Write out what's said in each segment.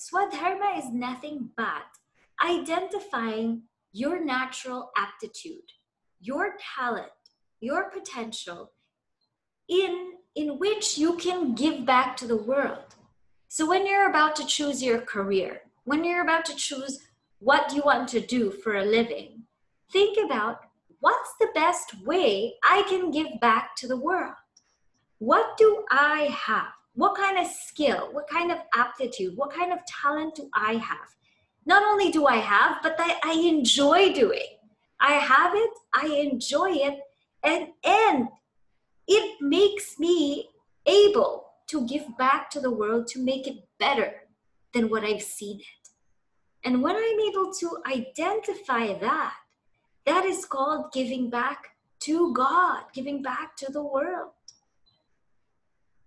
Swadharma is nothing but identifying your natural aptitude, your talent, your potential in, in which you can give back to the world. So when you're about to choose your career, when you're about to choose what you want to do for a living, think about what's the best way I can give back to the world? What do I have? What kind of skill, what kind of aptitude, what kind of talent do I have? Not only do I have, but that I enjoy doing. I have it, I enjoy it, and, and it makes me able to give back to the world to make it better than what I've seen it. And when I'm able to identify that, that is called giving back to God, giving back to the world.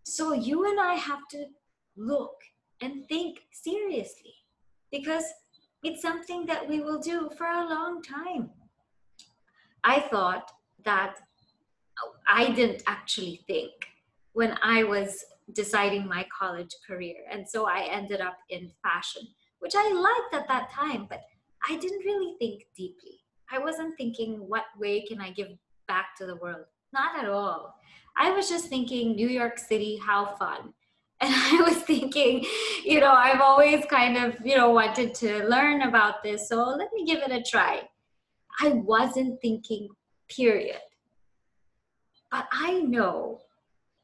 So you and I have to look and think seriously because it's something that we will do for a long time. I thought that I didn't actually think when I was deciding my college career. And so I ended up in fashion, which I liked at that time, but I didn't really think deeply. I wasn't thinking, what way can I give back to the world? Not at all. I was just thinking, New York City, how fun. And I was thinking, you know, I've always kind of, you know, wanted to learn about this. So let me give it a try. I wasn't thinking, period. But I know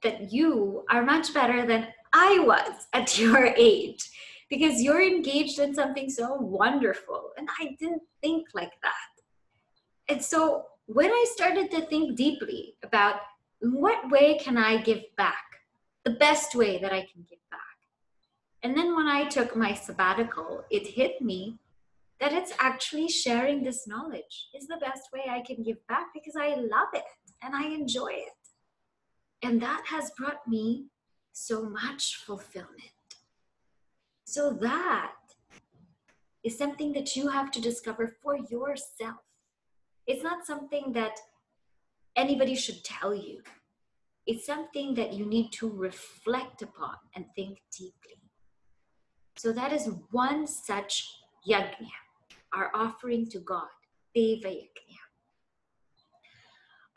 that you are much better than I was at your age because you're engaged in something so wonderful. And I didn't think like that. And so when I started to think deeply about what way can I give back, the best way that I can give back. And then when I took my sabbatical, it hit me that it's actually sharing this knowledge is the best way I can give back because I love it and I enjoy it. And that has brought me so much fulfillment. So that is something that you have to discover for yourself. It's not something that anybody should tell you. It's something that you need to reflect upon and think deeply. So that is one such yajna, our offering to God, Deva Yajna.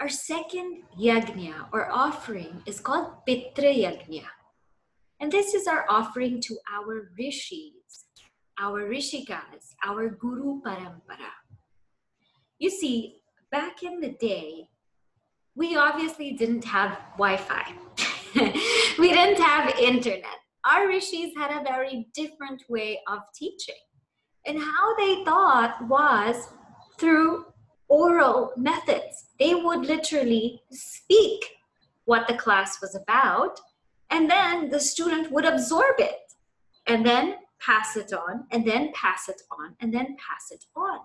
Our second yajna or offering is called Pitra Yajna. And this is our offering to our rishis, our rishikas, our guru parampara. You see, back in the day, we obviously didn't have Wi Fi, we didn't have internet. Our rishis had a very different way of teaching. And how they thought was through oral methods. They would literally speak what the class was about, and then the student would absorb it, and then pass it on, and then pass it on, and then pass it on.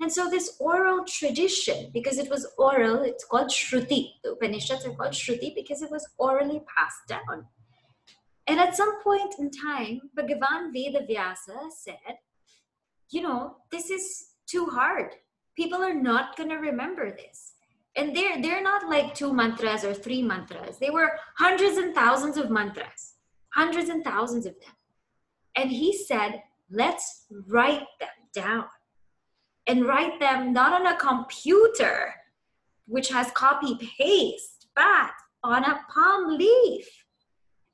And so this oral tradition, because it was oral, it's called Shruti. The Upanishads are called Shruti because it was orally passed down. And at some point in time, Bhagavan Vedavyasa said, you know, this is too hard. People are not going to remember this. And they're they're not like two mantras or three mantras. They were hundreds and thousands of mantras hundreds and thousands of them. And he said let's write them down and write them not on a computer which has copy paste but on a palm leaf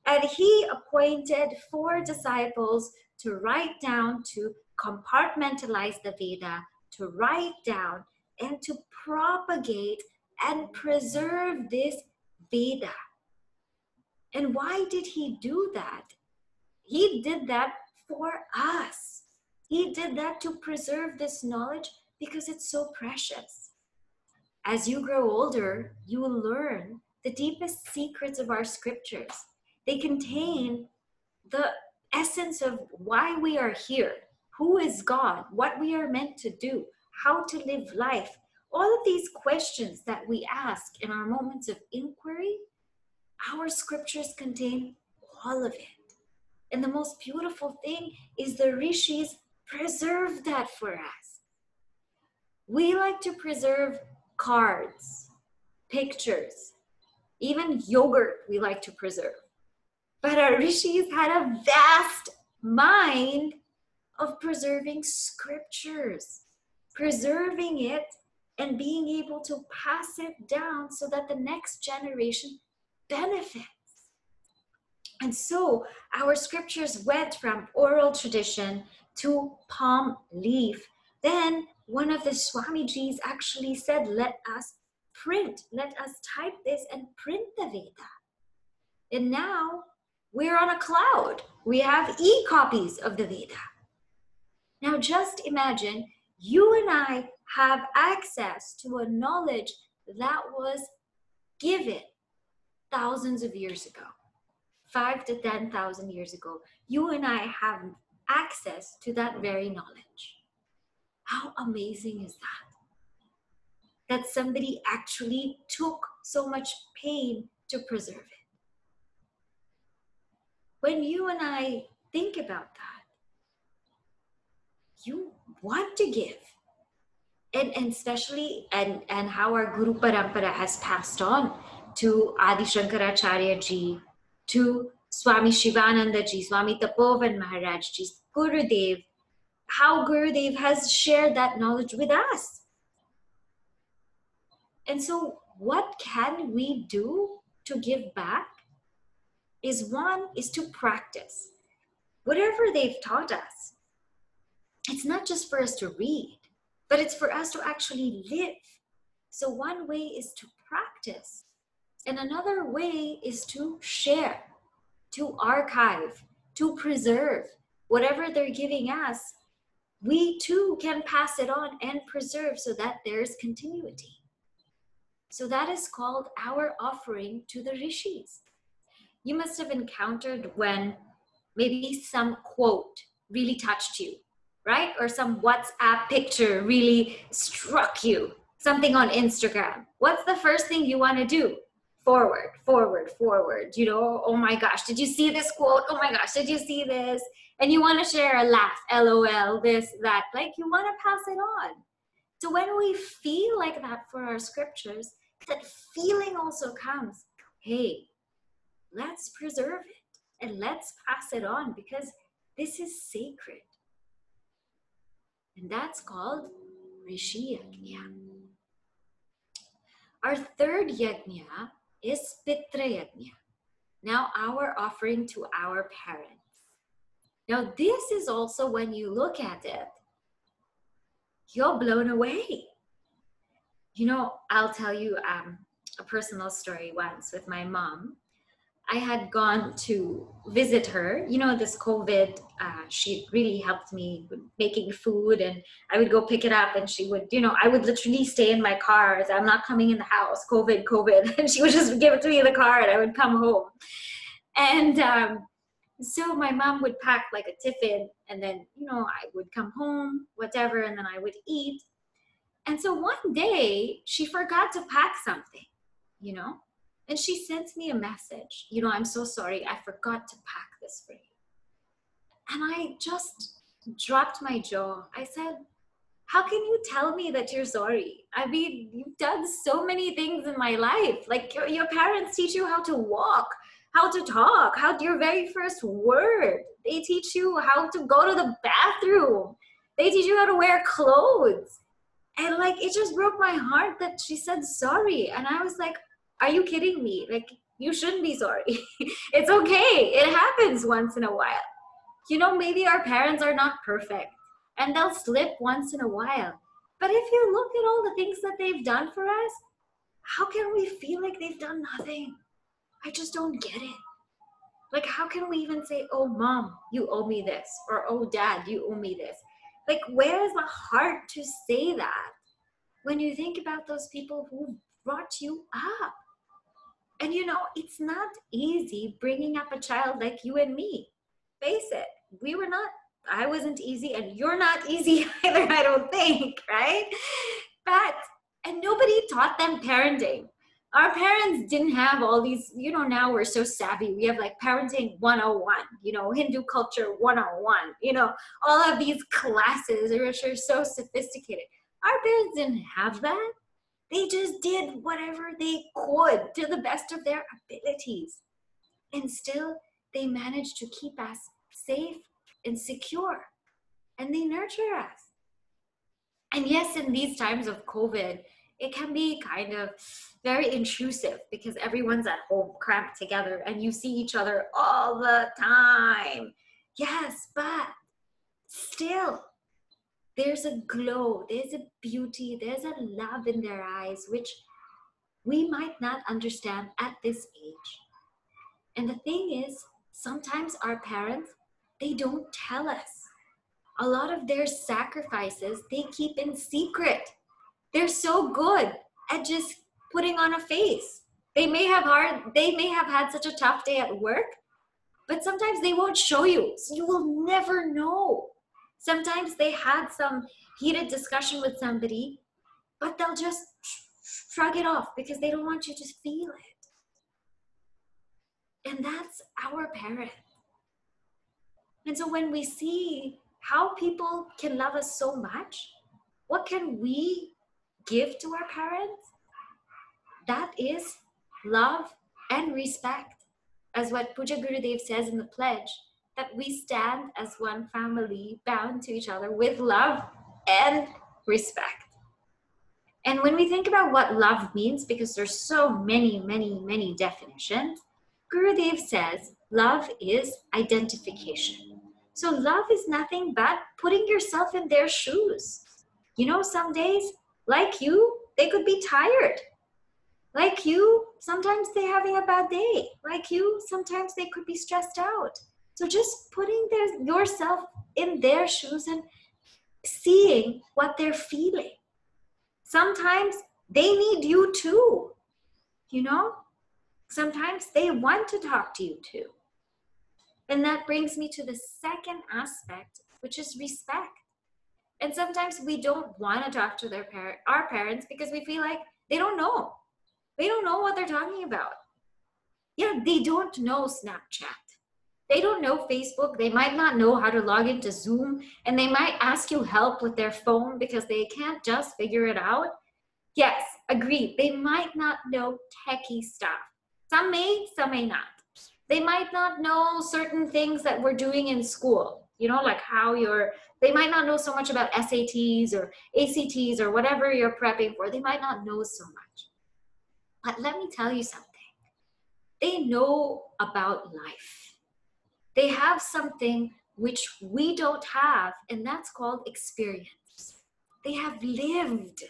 and he appointed four disciples to write down to compartmentalize the veda to write down and to propagate and preserve this Veda. And why did he do that? He did that for us. He did that to preserve this knowledge because it's so precious. As you grow older, you will learn the deepest secrets of our scriptures. They contain the essence of why we are here, who is God, what we are meant to do, how to live life. All of these questions that we ask in our moments of inquiry, our scriptures contain all of it. And the most beautiful thing is the rishis preserve that for us. We like to preserve cards, pictures, even yogurt we like to preserve. But our rishis had a vast mind of preserving scriptures, preserving it and being able to pass it down so that the next generation benefits. And so our scriptures went from oral tradition to palm leaf. Then one of the Swamijis actually said, Let us print, let us type this and print the Veda. And now we're on a cloud. We have e copies of the Veda. Now just imagine you and I have access to a knowledge that was given thousands of years ago, five to 10,000 years ago. You and I have access to that very knowledge. How amazing is that? That somebody actually took so much pain to preserve it. When you and I think about that, you want to give and, and especially and and how our guru parampara has passed on to adi shankaracharya ji to swami shivananda ji swami tapovan maharaj ji gurudev how gurudev has shared that knowledge with us. And so what can we do to give back is one is to practice whatever they've taught us. It's not just for us to read but it's for us to actually live. So, one way is to practice, and another way is to share, to archive, to preserve. Whatever they're giving us, we too can pass it on and preserve so that there's continuity. So, that is called our offering to the rishis. You must have encountered when maybe some quote really touched you right? Or some WhatsApp picture really struck you, something on Instagram. What's the first thing you want to do? Forward, forward, forward. You know, oh my gosh, did you see this quote? Oh my gosh, did you see this? And you want to share a laugh, lol, this, that. Like you want to pass it on. So when we feel like that for our scriptures, that feeling also comes hey, let's preserve it and let's pass it on because this is sacred. And that's called Rishi Yajna. Our third yajna is Pitra Yajna. Now, our offering to our parents. Now, this is also when you look at it, you're blown away. You know, I'll tell you um, a personal story once with my mom. I had gone to visit her. You know, this COVID, uh, she really helped me with making food, and I would go pick it up, and she would, you know, I would literally stay in my car. I'm not coming in the house. COVID, COVID, and she would just give it to me in the car, and I would come home. And um, so my mom would pack like a tiffin, and then you know I would come home, whatever, and then I would eat. And so one day she forgot to pack something, you know and she sends me a message, you know, I'm so sorry, I forgot to pack this for you. And I just dropped my jaw. I said, How can you tell me that you're sorry? I mean, you've done so many things in my life. Like your, your parents teach you how to walk, how to talk, how your very first word. They teach you how to go to the bathroom. They teach you how to wear clothes. And like it just broke my heart that she said sorry. And I was like, are you kidding me? Like, you shouldn't be sorry. it's okay. It happens once in a while. You know, maybe our parents are not perfect and they'll slip once in a while. But if you look at all the things that they've done for us, how can we feel like they've done nothing? I just don't get it. Like, how can we even say, oh, mom, you owe me this? Or, oh, dad, you owe me this? Like, where is the heart to say that when you think about those people who brought you up? And you know, it's not easy bringing up a child like you and me. Face it, we were not, I wasn't easy, and you're not easy either, I don't think, right? But, and nobody taught them parenting. Our parents didn't have all these, you know, now we're so savvy. We have like parenting 101, you know, Hindu culture 101, you know, all of these classes which are so sophisticated. Our parents didn't have that they just did whatever they could to the best of their abilities. And still, they managed to keep us safe and secure and they nurture us. And yes, in these times of COVID, it can be kind of very intrusive because everyone's at home cramped together and you see each other all the time. Yes, but still, there's a glow, there's a beauty, there's a love in their eyes, which we might not understand at this age. And the thing is, sometimes our parents, they don't tell us. A lot of their sacrifices they keep in secret. They're so good at just putting on a face. They may have hard, they may have had such a tough day at work, but sometimes they won't show you. So you will never know. Sometimes they had some heated discussion with somebody, but they'll just shrug it off because they don't want you to feel it. And that's our parent. And so when we see how people can love us so much, what can we give to our parents? That is love and respect. As what Pujya Gurudev says in the pledge, that we stand as one family bound to each other with love and respect. And when we think about what love means, because there's so many, many, many definitions, Gurudev says love is identification. So love is nothing but putting yourself in their shoes. You know, some days, like you, they could be tired. Like you, sometimes they're having a bad day. Like you, sometimes they could be stressed out. So just putting their, yourself in their shoes and seeing what they're feeling. Sometimes they need you too. You know, sometimes they want to talk to you too. And that brings me to the second aspect, which is respect. And sometimes we don't want to talk to their parent, our parents, because we feel like they don't know. They don't know what they're talking about. Yeah, they don't know Snapchat. They don't know Facebook. They might not know how to log into Zoom, and they might ask you help with their phone because they can't just figure it out. Yes, agreed. They might not know techie stuff. Some may, some may not. They might not know certain things that we're doing in school, you know, like how you're, they might not know so much about SATs or ACTs or whatever you're prepping for. They might not know so much. But let me tell you something they know about life they have something which we don't have, and that's called experience. They have lived.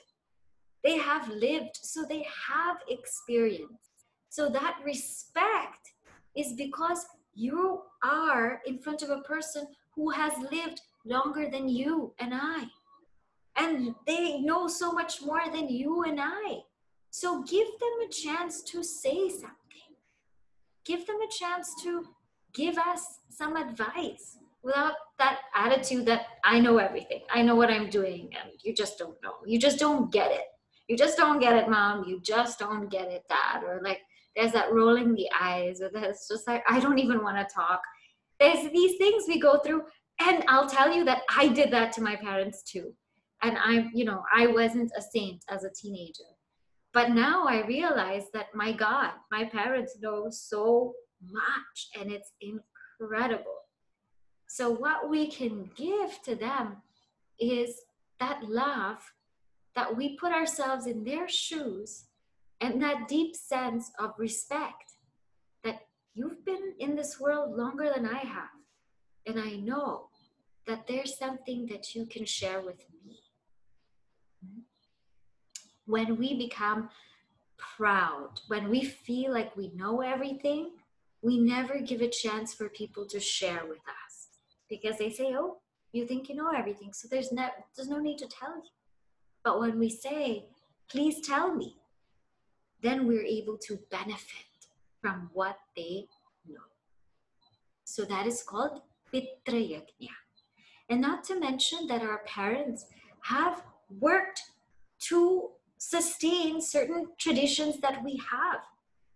They have lived, so they have experience. So that respect is because you are in front of a person who has lived longer than you and I. And they know so much more than you and I. So give them a chance to say something. Give them a chance to give us some advice without that attitude that I know everything. I know what I'm doing and you just don't know. You just don't get it. You just don't get it, mom. You just don't get it, dad. Or like there's that rolling the eyes or there's just like I don't even want to talk. There's these things we go through and I'll tell you that I did that to my parents too. And I'm, you know, I wasn't a saint as a teenager. But now I realize that my God, my parents know so much and it's incredible. So, what we can give to them is that love that we put ourselves in their shoes and that deep sense of respect that you've been in this world longer than I have. And I know that there's something that you can share with me. When we become proud, when we feel like we know everything, we never give a chance for people to share with us because they say, oh, you think you know everything, so there's no, there's no need to tell you. But when we say, please tell me, then we're able to benefit from what they know. So that is called Pitra Yajna. And not to mention that our parents have worked to sustain certain traditions that we have.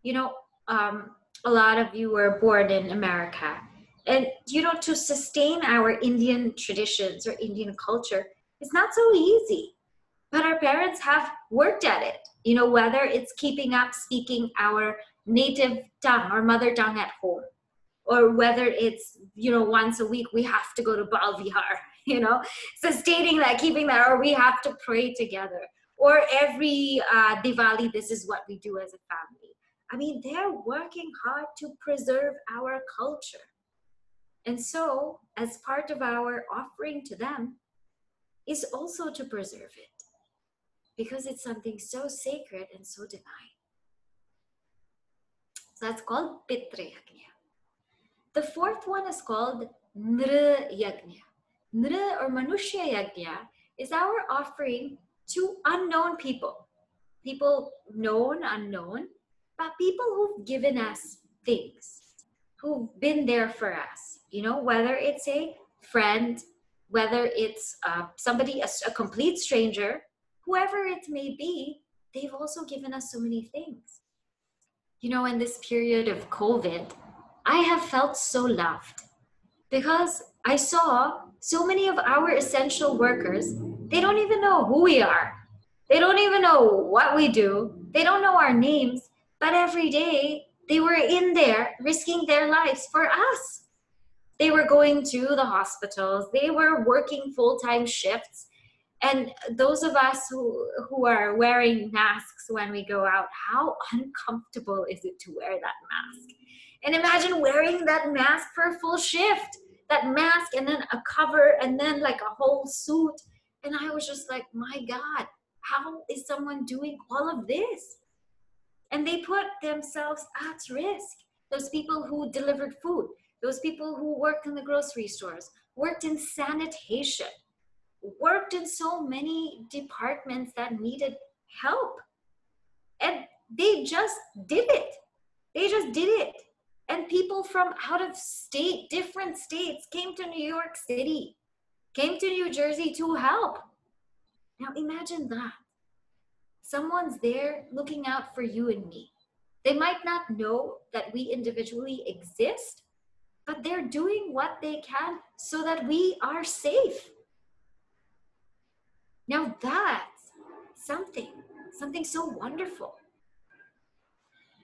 You know, um, a lot of you were born in America. And, you know, to sustain our Indian traditions or Indian culture, it's not so easy. But our parents have worked at it, you know, whether it's keeping up speaking our native tongue or mother tongue at home, or whether it's you know once a week we have to go to Balvihar, you know, sustaining that, keeping that, or we have to pray together, or every uh, Diwali this is what we do as a family. I mean, they're working hard to preserve our culture. And so, as part of our offering to them, is also to preserve it because it's something so sacred and so divine. So that's called Pitra Yajna. The fourth one is called Nra Yajna. Nra or Manushya Yajna is our offering to unknown people. People known, unknown, but people who've given us things, who've been there for us. You know, whether it's a friend, whether it's uh, somebody, a, a complete stranger, whoever it may be, they've also given us so many things. You know, in this period of COVID, I have felt so loved because I saw so many of our essential workers, they don't even know who we are. They don't even know what we do. They don't know our names, but every day they were in there risking their lives for us. They were going to the hospitals, they were working full time shifts. And those of us who, who are wearing masks when we go out, how uncomfortable is it to wear that mask? And imagine wearing that mask for a full shift, that mask and then a cover and then like a whole suit. And I was just like, my God, how is someone doing all of this? And they put themselves at risk. Those people who delivered food, those people who worked in the grocery stores, worked in sanitation, worked in so many departments that needed help. And they just did it. They just did it. And people from out of state, different states, came to New York City, came to New Jersey to help. Now imagine that. Someone's there looking out for you and me. They might not know that we individually exist, but they're doing what they can so that we are safe. Now that's something, something so wonderful.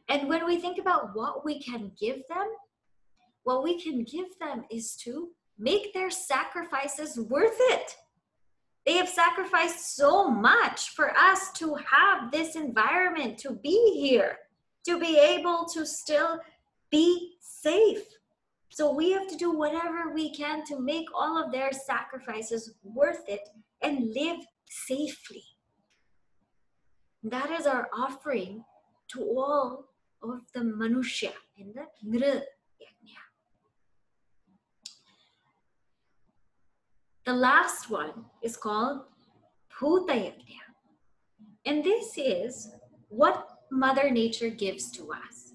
And when we think about what we can give them, what we can give them is to make their sacrifices worth it. They have sacrificed so much for us to have this environment, to be here, to be able to still be safe. So we have to do whatever we can to make all of their sacrifices worth it and live safely. That is our offering to all of the Manushya in the Nra Yajna. The last one is called Bhuta Yajna. And this is what Mother Nature gives to us.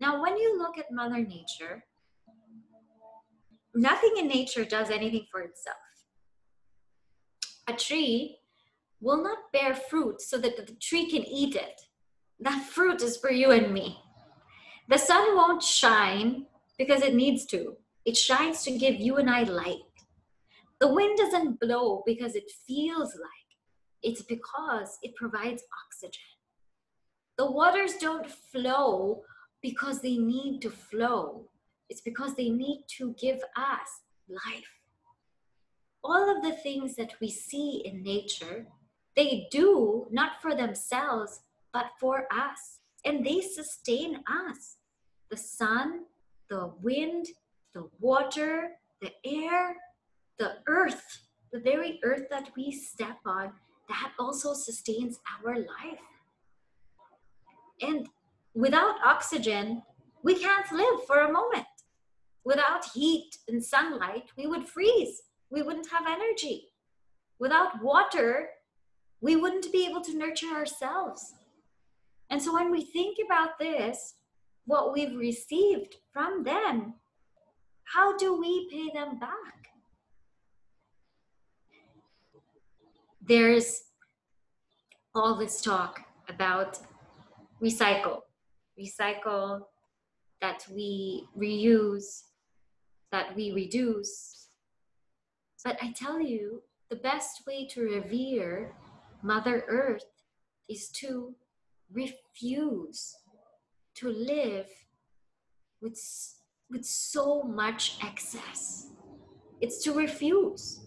Now, when you look at Mother Nature, nothing in nature does anything for itself. A tree will not bear fruit so that the tree can eat it. That fruit is for you and me. The sun won't shine because it needs to, it shines to give you and I light. The wind doesn't blow because it feels like, it's because it provides oxygen. The waters don't flow because they need to flow. It's because they need to give us life. All of the things that we see in nature, they do not for themselves, but for us. And they sustain us. The sun, the wind, the water, the air, the earth, the very earth that we step on, that also sustains our life. And without oxygen, we can't live for a moment. Without heat and sunlight, we would freeze. We wouldn't have energy. Without water, we wouldn't be able to nurture ourselves. And so when we think about this, what we've received from them, how do we pay them back? There's all this talk about recycle, recycle, that we reuse, that we reduce. But I tell you, the best way to revere Mother Earth is to refuse to live with with so much excess. It's to refuse.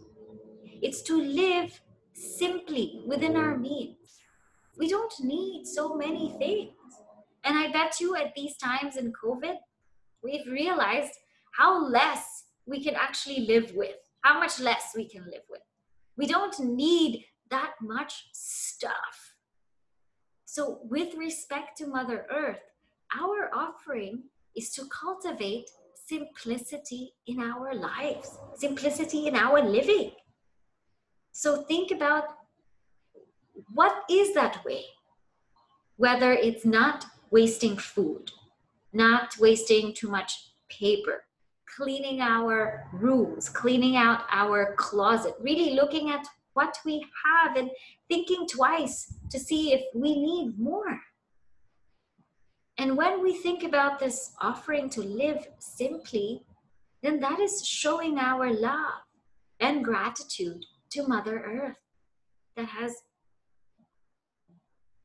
It's to live simply within our means. We don't need so many things. And I bet you at these times in COVID, we've realized how less we can actually live with, how much less we can live with. We don't need that much stuff. So, with respect to Mother Earth, our offering is to cultivate simplicity in our lives, simplicity in our living. So, think about what is that way? Whether it's not wasting food, not wasting too much paper, cleaning our rooms, cleaning out our closet, really looking at what we have and thinking twice to see if we need more. And when we think about this offering to live simply, then that is showing our love and gratitude to Mother Earth that has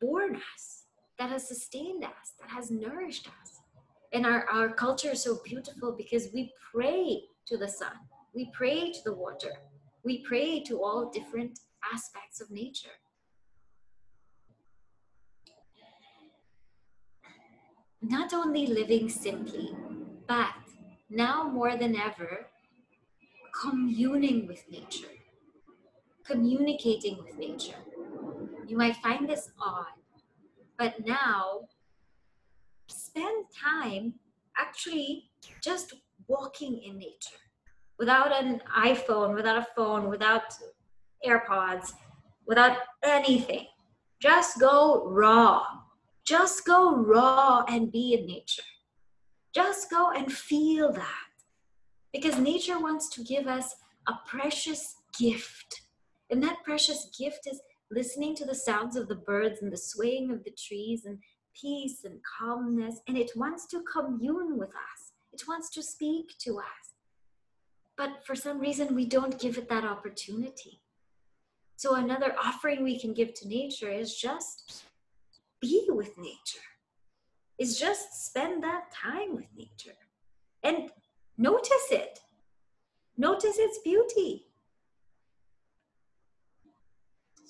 born us, that has sustained us, that has nourished us. And our, our culture is so beautiful because we pray to the sun, we pray to the water, we pray to all different aspects of nature. Not only living simply, but now more than ever, communing with nature, communicating with nature. You might find this odd, but now spend time actually just walking in nature without an iPhone, without a phone, without AirPods, without anything. Just go raw. Just go raw and be in nature. Just go and feel that. Because nature wants to give us a precious gift. And that precious gift is listening to the sounds of the birds and the swaying of the trees and peace and calmness. And it wants to commune with us, it wants to speak to us. But for some reason, we don't give it that opportunity. So, another offering we can give to nature is just be with nature, is just spend that time with nature and notice it. Notice its beauty.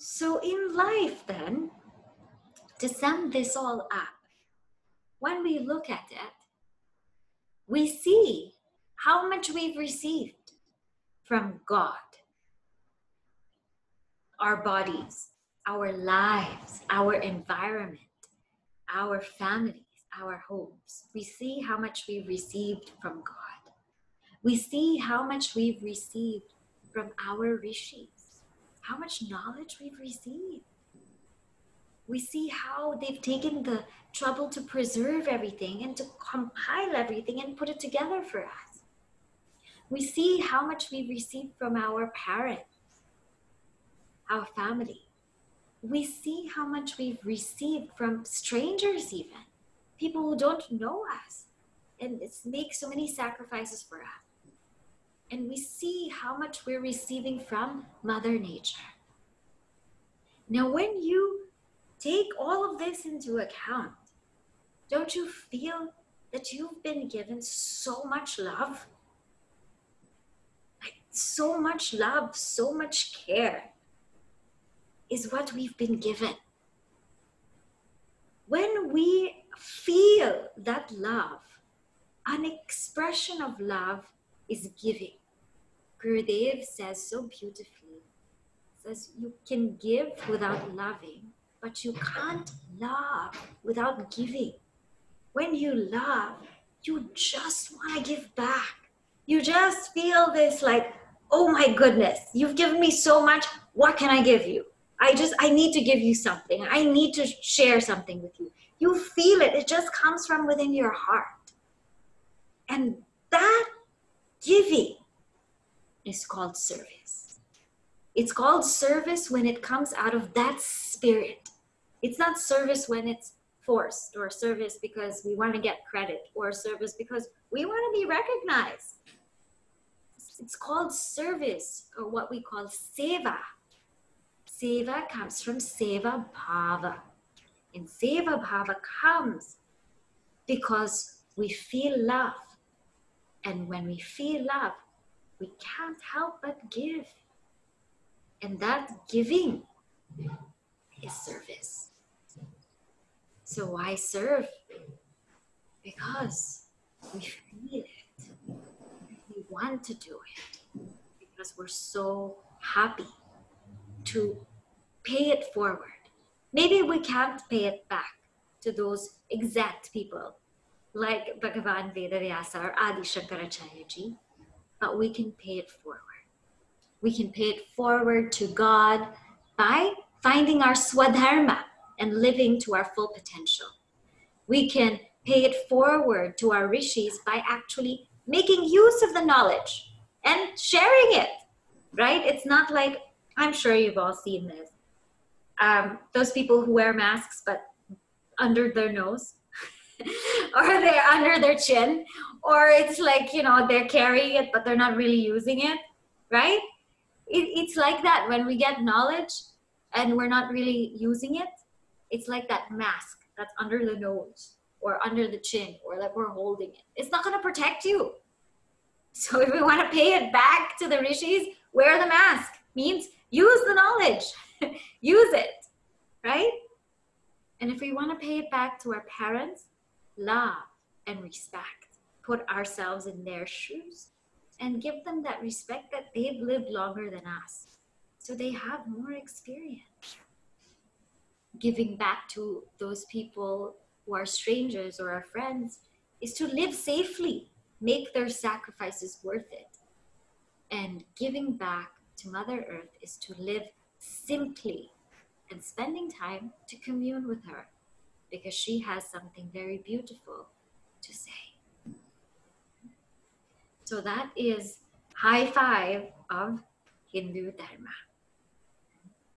So, in life, then, to sum this all up, when we look at it, we see how much we've received from God our bodies, our lives, our environment, our families, our homes. We see how much we've received from God. We see how much we've received from our rishis, how much knowledge we've received. We see how they've taken the trouble to preserve everything and to compile everything and put it together for us. We see how much we've received from our parents our family. We see how much we've received from strangers, even people who don't know us, and it makes so many sacrifices for us. And we see how much we're receiving from Mother Nature. Now, when you take all of this into account, don't you feel that you've been given so much love? Like so much love, so much care is what we've been given. When we feel that love, an expression of love is giving. Gurudev says so beautifully, says you can give without loving, but you can't love without giving. When you love, you just want to give back. You just feel this like, oh my goodness, you've given me so much. What can I give you? I just, I need to give you something. I need to share something with you. You feel it, it just comes from within your heart. And that giving is called service. It's called service when it comes out of that spirit. It's not service when it's forced or service because we want to get credit or service because we want to be recognized. It's called service or what we call seva Seva comes from Seva Bhava. And Seva Bhava comes because we feel love. And when we feel love, we can't help but give. And that giving is service. So why serve? Because we feel it. We want to do it. Because we're so happy to pay it forward. Maybe we can't pay it back to those exact people like Bhagavan Vedavyasa or Adi Shankaracharya ji, but we can pay it forward. We can pay it forward to God by finding our swadharma and living to our full potential. We can pay it forward to our rishis by actually making use of the knowledge and sharing it, right? It's not like, I'm sure you've all seen this. Um, those people who wear masks but under their nose or they're under their chin or it's like you know they're carrying it but they're not really using it right? It, it's like that when we get knowledge and we're not really using it it's like that mask that's under the nose or under the chin or like we're holding it. It's not going to protect you. So if we want to pay it back to the rishis wear the mask. Means use the knowledge. Use it right? And if we want to pay it back to our parents love and respect put ourselves in their shoes and give them that respect that they've lived longer than us. So they have more experience. Giving back to those people who are strangers or our friends is to live safely make their sacrifices worth it. And giving back to mother earth is to live simply and spending time to commune with her because she has something very beautiful to say. So that is high five of Hindu Dharma.